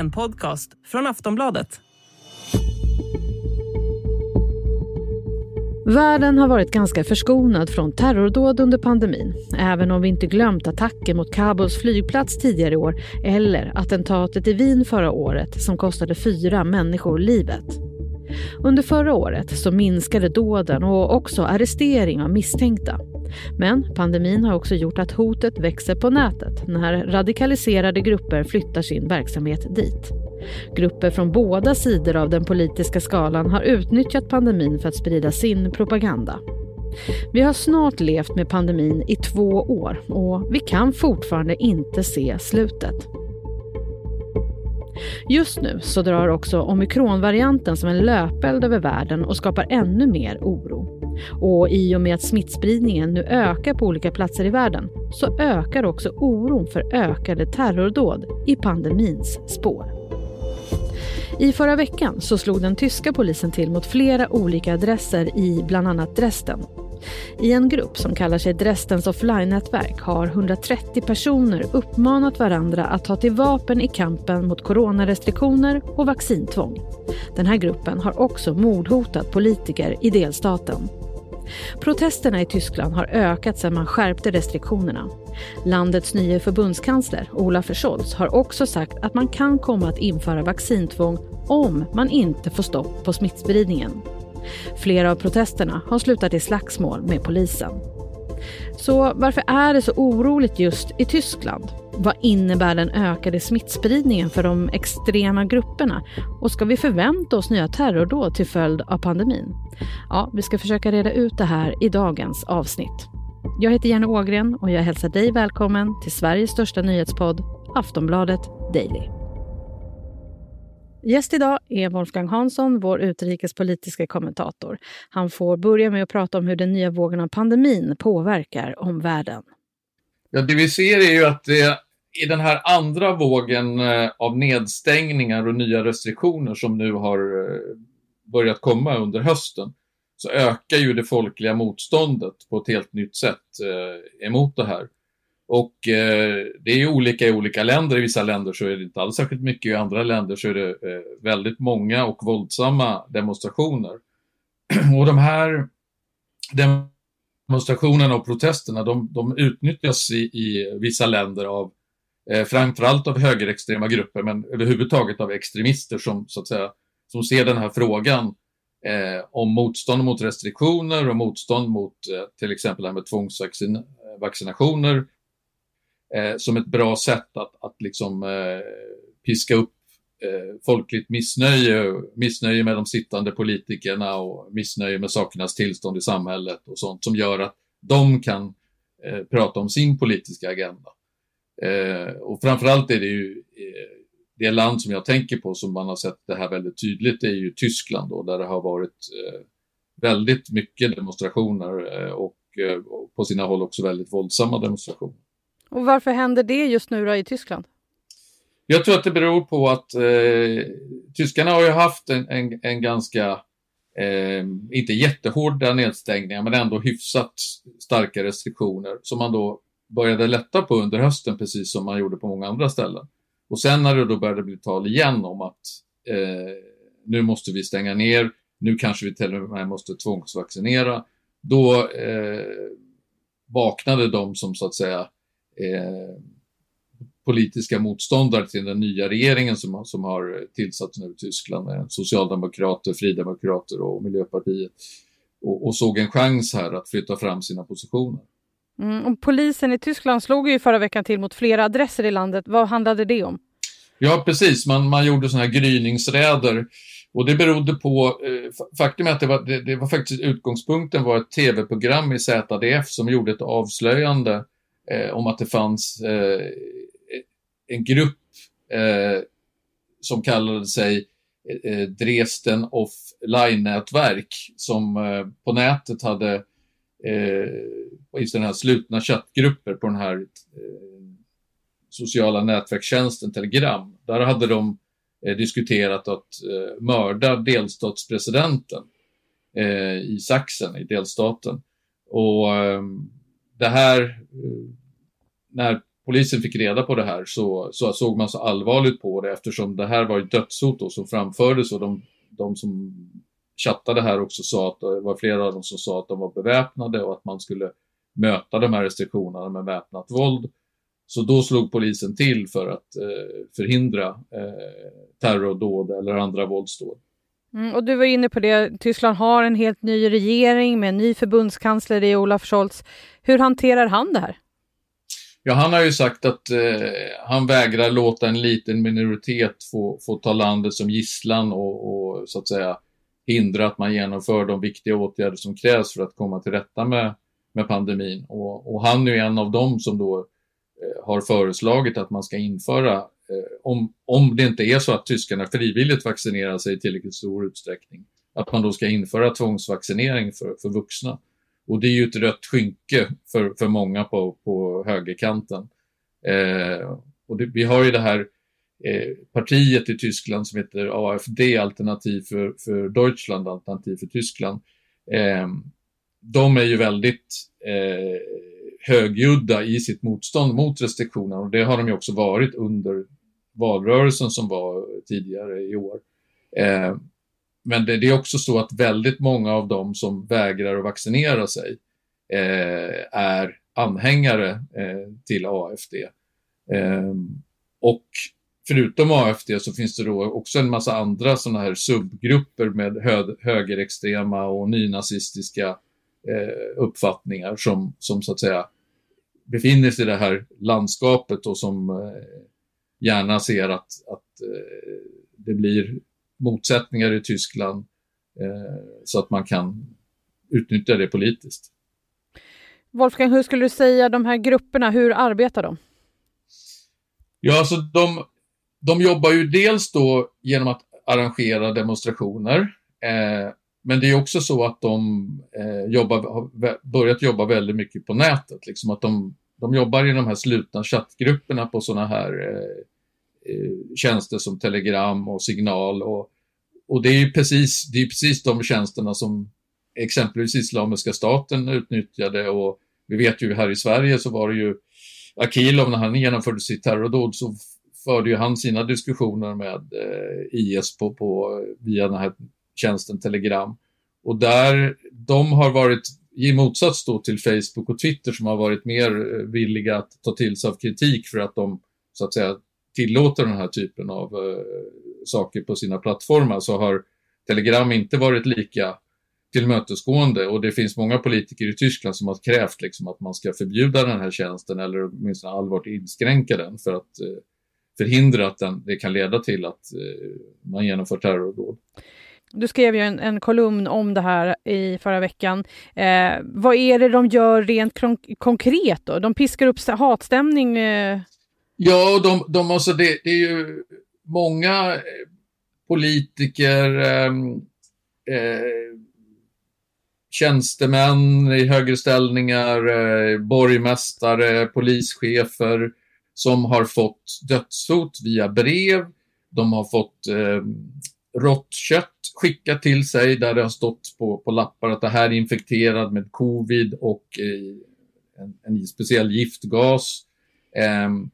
en podcast från Aftonbladet. Världen har varit ganska förskonad från terrordåd under pandemin, även om vi inte glömt attacken mot Kabuls flygplats tidigare i år eller attentatet i Wien förra året som kostade fyra människor livet. Under förra året så minskade dåden och också arrestering av misstänkta. Men pandemin har också gjort att hotet växer på nätet när radikaliserade grupper flyttar sin verksamhet dit. Grupper från båda sidor av den politiska skalan har utnyttjat pandemin för att sprida sin propaganda. Vi har snart levt med pandemin i två år och vi kan fortfarande inte se slutet. Just nu så drar också omikronvarianten som en löpeld över världen och skapar ännu mer oro. Och i och med att smittspridningen nu ökar på olika platser i världen så ökar också oron för ökade terrordåd i pandemins spår. I förra veckan så slog den tyska polisen till mot flera olika adresser i bland annat Dresden. I en grupp som kallar sig Dresdens offline-nätverk har 130 personer uppmanat varandra att ta till vapen i kampen mot coronarestriktioner och vaccintvång. Den här gruppen har också mordhotat politiker i delstaten. Protesterna i Tyskland har ökat sedan man skärpte restriktionerna. Landets nya förbundskansler Olaf Scholz har också sagt att man kan komma att införa vaccintvång om man inte får stopp på smittspridningen. Flera av protesterna har slutat i slagsmål med polisen. Så varför är det så oroligt just i Tyskland? Vad innebär den ökade smittspridningen för de extrema grupperna? Och ska vi förvänta oss nya terrordåd till följd av pandemin? Ja, vi ska försöka reda ut det här i dagens avsnitt. Jag heter Jenny Ågren och jag hälsar dig välkommen till Sveriges största nyhetspodd Aftonbladet Daily. Gäst idag är Wolfgang Hansson, vår utrikespolitiska kommentator. Han får börja med att prata om hur den nya vågen av pandemin påverkar omvärlden. Ja, det vi ser är ju att det, i den här andra vågen eh, av nedstängningar och nya restriktioner som nu har eh, börjat komma under hösten så ökar ju det folkliga motståndet på ett helt nytt sätt eh, emot det här. Och eh, det är ju olika i olika länder. I vissa länder så är det inte alls särskilt mycket. I andra länder så är det eh, väldigt många och våldsamma demonstrationer. och de här demonstrationerna och protesterna de, de utnyttjas i, i, vissa länder av eh, framförallt av högerextrema grupper men överhuvudtaget av extremister som, så att säga, som ser den här frågan eh, om motstånd mot restriktioner och motstånd mot eh, till exempel det här med tvångsvaccinationer eh, som ett bra sätt att, att liksom eh, piska upp eh, folkligt missnöje, missnöje med de sittande politikerna och missnöje med sakernas tillstånd i samhället och sånt som gör att de kan eh, prata om sin politiska agenda. Eh, och framförallt är det ju eh, det land som jag tänker på som man har sett det här väldigt tydligt är ju Tyskland då, där det har varit eh, väldigt mycket demonstrationer eh, och eh, på sina håll också väldigt våldsamma demonstrationer. Och varför händer det just nu då i Tyskland? Jag tror att det beror på att eh, tyskarna har ju haft en, en, en ganska, eh, inte jättehårda nedstängningar, men ändå hyfsat starka restriktioner som man då började lätta på under hösten, precis som man gjorde på många andra ställen. Och sen när det då började bli tal igen om att eh, nu måste vi stänga ner, nu kanske vi till och med måste tvångsvaccinera, då eh, vaknade de som så att säga eh, politiska motståndare till den nya regeringen som, som har tillsatts nu i Tyskland, socialdemokrater, fridemokrater och Miljöpartiet, och, och, såg en chans här att flytta fram sina positioner. Mm, polisen i Tyskland slog ju förra veckan till mot flera adresser i landet. Vad handlade det om? Ja, precis. Man, man gjorde sådana här gryningsräder och det berodde på, eh, faktum är att det var, det, det var faktiskt utgångspunkten var ett tv-program i ZDF som gjorde ett avslöjande eh, om att det fanns eh, en grupp eh, som kallade sig eh, Dresden Offline-nätverk som eh, på nätet hade eh, i sådana här slutna chattgrupper på den här eh, sociala nätverkstjänsten Telegram. Där hade de eh, diskuterat att eh, mörda delstatspresidenten eh, i Sachsen, i delstaten. Och eh, det här, när polisen fick reda på det här så, så såg man så allvarligt på det eftersom det här var ju dödshot då, som framfördes och de, de som chattade här också sa att det var flera av dem som sa att de var beväpnade och att man skulle möta de här restriktionerna med väpnat våld. Så då slog polisen till för att eh, förhindra eh, terrordåd eller andra våldsdåd. Mm, och du var inne på det, Tyskland har en helt ny regering med en ny förbundskansler i Olaf Scholz. Hur hanterar han det här? Ja, han har ju sagt att eh, han vägrar låta en liten minoritet få, få ta landet som gisslan och, och, så att säga hindra att man genomför de viktiga åtgärder som krävs för att komma till rätta med, med pandemin. Och, och han är en av dem som då eh, har föreslagit att man ska införa, eh, om, om det inte är så att tyskarna frivilligt vaccinerar sig i tillräckligt stor utsträckning, att man då ska införa tvångsvaccinering för, för vuxna. Och det är ju ett rött skynke för, för många på, på högerkanten. Eh, och det, vi har ju det här eh, partiet i Tyskland som heter AFD, Alternativ för, för Deutschland, Alternativ för Tyskland. Eh, de är ju väldigt eh, högljudda i sitt motstånd mot restriktioner och det har de ju också varit under valrörelsen som var tidigare i år. Eh, men det, det, är också så att väldigt många av dem som vägrar att vaccinera sig eh, är anhängare eh, till AFD. Eh, och förutom AFD så finns det då också en massa andra sådana här subgrupper med hö högerextrema och nynazistiska eh, uppfattningar som, som så att säga befinner sig i det här landskapet och som eh, gärna ser att, att eh, det blir motsättningar i Tyskland eh, så att man kan utnyttja det politiskt. Wolfgang, hur skulle du säga de här grupperna, hur arbetar de? Ja, alltså de, de jobbar ju dels då genom att arrangera demonstrationer, eh, men det är också så att de eh, jobbar, har börjat jobba väldigt mycket på nätet, liksom att de, de jobbar i de här slutna chattgrupperna på sådana här eh, Eh, tjänster som Telegram och Signal. Och, och det är ju precis, det är precis de tjänsterna som exempelvis Islamiska staten utnyttjade och vi vet ju här i Sverige så var det ju Akilov när han genomförde sitt terrordåd så förde ju han sina diskussioner med eh, IS på, på, via den här tjänsten Telegram. Och där, de har varit, i motsats då till Facebook och Twitter som har varit mer eh, villiga att ta till sig av kritik för att de så att säga tillåter den här typen av eh, saker på sina plattformar så har Telegram inte varit lika tillmötesgående och det finns många politiker i Tyskland som har krävt liksom, att man ska förbjuda den här tjänsten eller åtminstone allvarligt inskränka den för att eh, förhindra att den, det kan leda till att eh, man genomför terrordåd. Du skrev ju en, en, kolumn om det här i förra veckan. Eh, vad är det de gör rent konkret då? De piskar upp hatstämning eh, Ja, de, de alltså det, det är ju många eh, politiker, ehm, eh, tjänstemän i högre ställningar, eh, borgmästare, polischefer som har fått dödshot via brev. De har fått eh, rått kött skickat till sig där det har stått på, på lappar att det här är infekterad med covid och eh, en, en speciell giftgas. Um,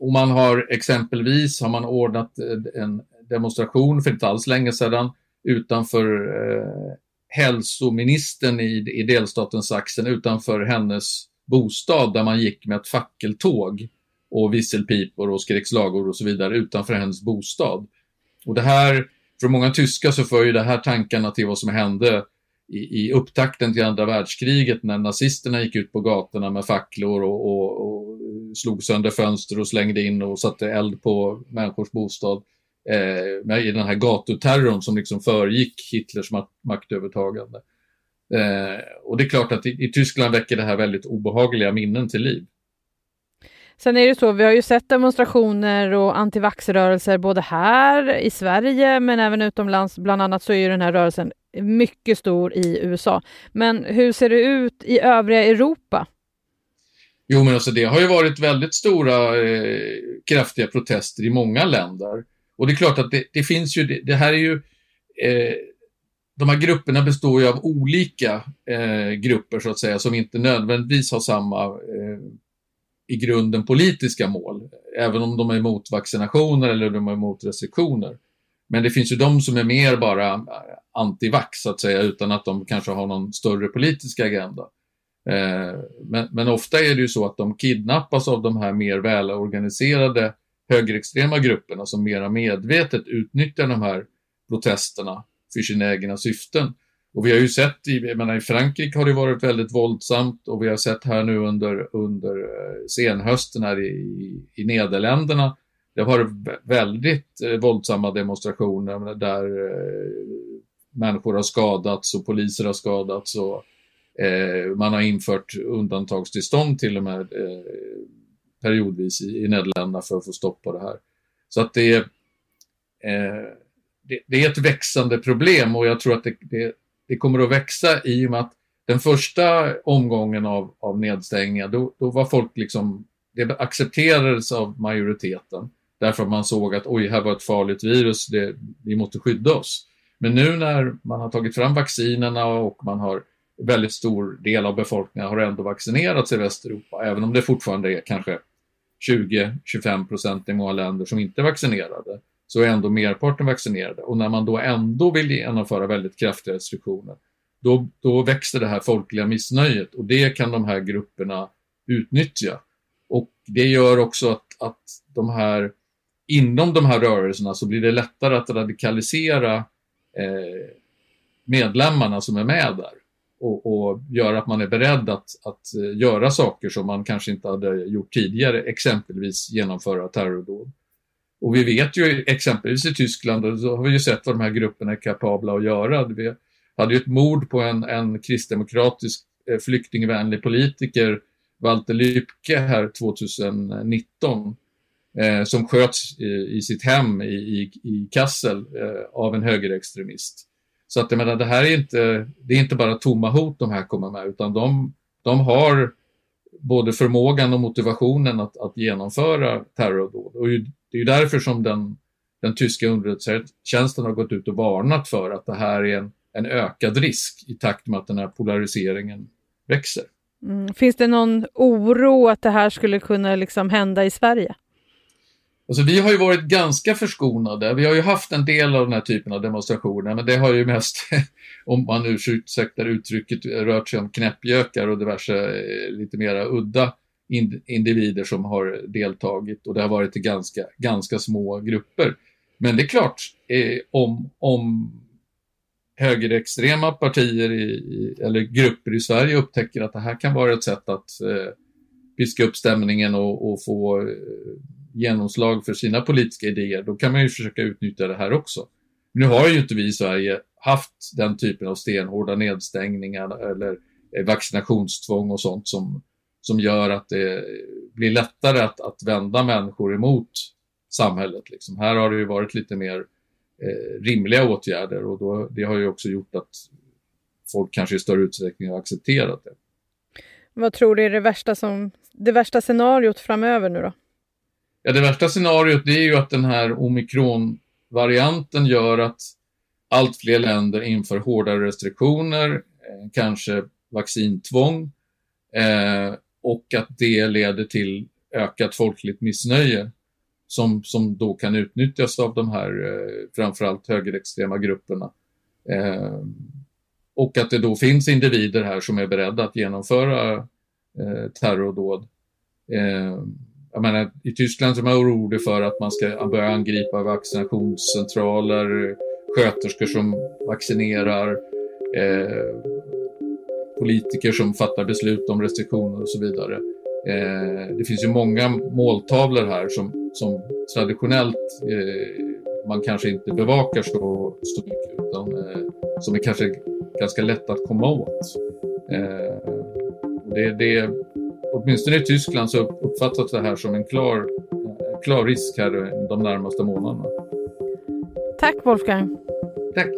och man har exempelvis har man ordnat eh, en demonstration för inte alls länge sedan utanför eh, hälsoministern i, i delstaten Sachsen, utanför hennes bostad där man gick med ett fackeltåg och visselpipor och skrek slagord och så vidare utanför hennes bostad. Och det här, för många tyskar så för ju det här tankarna till vad som hände i, i upptakten till andra världskriget när nazisterna gick ut på gatorna med facklor och, och, och slog sönder fönster och slängde in och satte eld på människors bostad. Eh, I den här gatuterrorn som liksom föregick Hitlers maktövertagande. Eh, och det är klart att i, i Tyskland väcker det här väldigt obehagliga minnen till liv. Sen är det så, vi har ju sett demonstrationer och antivaxrörelser både här i Sverige men även utomlands. Bland annat så är ju den här rörelsen mycket stor i USA. Men hur ser det ut i övriga Europa? Jo, men alltså det har ju varit väldigt stora eh, kraftiga protester i många länder. Och det är klart att det, det finns ju, det, det, här är ju, eh, de här grupperna består ju av olika eh, grupper så att säga som inte nödvändigtvis har samma eh, i grunden politiska mål, även om de är emot vaccinationer eller de är emot restriktioner. Men det finns ju de som är mer bara antivax så att säga utan att de kanske har någon större politisk agenda. Eh, men, men, ofta är det ju så att de kidnappas av de här mer välorganiserade högerextrema grupperna som mera medvetet utnyttjar de här protesterna för sina egna syften. Och vi har ju sett, i, jag menar, i Frankrike har det varit väldigt våldsamt och vi har sett här nu under, under eh, senhösten här i, i Nederländerna, det har varit väldigt eh, våldsamma demonstrationer där eh, människor har skadats och poliser har skadats och Eh, man har infört undantagstillstånd till och med eh, periodvis i, i Nederländerna för att få stopp på det här. Så att det, eh, det, det, är ett växande problem och jag tror att det, det, det, kommer att växa i och med att den första omgången av, av nedstängningar, då, då var folk liksom, det accepterades av majoriteten därför att man såg att oj, här var ett farligt virus, det, vi måste skydda oss. Men nu när man har tagit fram vaccinerna och man har väldigt stor del av befolkningen har ändå vaccinerats i Västeuropa, även om det fortfarande är kanske 20-25 procent i många länder som inte är vaccinerade, så är ändå merparten vaccinerade. Och när man då ändå vill genomföra väldigt kraftiga restriktioner, då, då växer det här folkliga missnöjet och det kan de här grupperna utnyttja. Och det gör också att, att de här, inom de här rörelserna så blir det lättare att radikalisera eh, medlemmarna som är med där och, och gör att man är beredd att, att eh, göra saker som man kanske inte hade gjort tidigare, exempelvis genomföra terrordåd. Och vi vet ju exempelvis i Tyskland, så har vi ju sett vad de här grupperna är kapabla att göra. Vi hade ju ett mord på en, en kristdemokratisk eh, flyktingvänlig politiker, Walter Lübke här 2019, eh, som sköts i, i, sitt hem i, i, i Kassel eh, av en högerextremist. Så att jag menar, det här är inte, det är inte bara tomma hot de här kommer med, utan de, de har både förmågan och motivationen att, att genomföra terrordåd. Och det är ju därför som den, den tyska underrättelsetjänsten har gått ut och varnat för att det här är en, en ökad risk i takt med att den här polariseringen växer. Mm. Finns det någon oro att det här skulle kunna liksom hända i Sverige? Alltså, vi har ju varit ganska förskonade. Vi har ju haft en del av den här typen av demonstrationer, men det har ju mest, om man ursäktar uttrycket, rört sig om knäppjökar och diverse eh, lite mera udda individer som har deltagit och det har varit i ganska, ganska små grupper. Men det är klart, eh, om, om högerextrema partier i, eller grupper i Sverige upptäcker att det här kan vara ett sätt att eh, piska upp stämningen och, och få eh, genomslag för sina politiska idéer, då kan man ju försöka utnyttja det här också. Nu har ju inte vi i Sverige haft den typen av stenhårda nedstängningar eller eh, vaccinationstvång och sånt som, som gör att det blir lättare att, att vända människor emot samhället. Liksom. Här har det ju varit lite mer eh, rimliga åtgärder och då, det har ju också gjort att folk kanske i större utsträckning har accepterat det. Vad tror du är det värsta, som, det värsta scenariot framöver nu då? Ja, det värsta scenariot det är ju att den här omikronvarianten gör att allt fler länder inför hårdare restriktioner, eh, kanske vaccintvång eh, och att det leder till ökat folkligt missnöje som, som då kan utnyttjas av de här eh, framförallt högerextrema grupperna. Eh, och att det då finns individer här som är beredda att genomföra eh, terrordåd. Eh, jag menar, I Tyskland är man orolig för att man ska börja angripa vaccinationscentraler, sköterskor som vaccinerar, eh, politiker som fattar beslut om restriktioner och så vidare. Eh, det finns ju många måltavlor här som, som traditionellt eh, man kanske inte bevakar så, så mycket utan eh, som är kanske ganska lätt att komma åt. Eh, det, det, åtminstone i Tyskland så uppfattas det här som en klar, klar risk här de närmaste månaderna. Tack Wolfgang. Tack.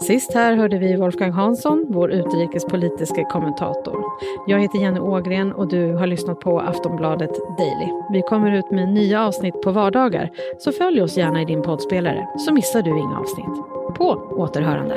Sist här hörde vi Wolfgang Hansson, vår utrikespolitiska kommentator. Jag heter Jenny Ågren och du har lyssnat på Aftonbladet Daily. Vi kommer ut med nya avsnitt på vardagar, så följ oss gärna i din poddspelare så missar du inga avsnitt. På återhörande.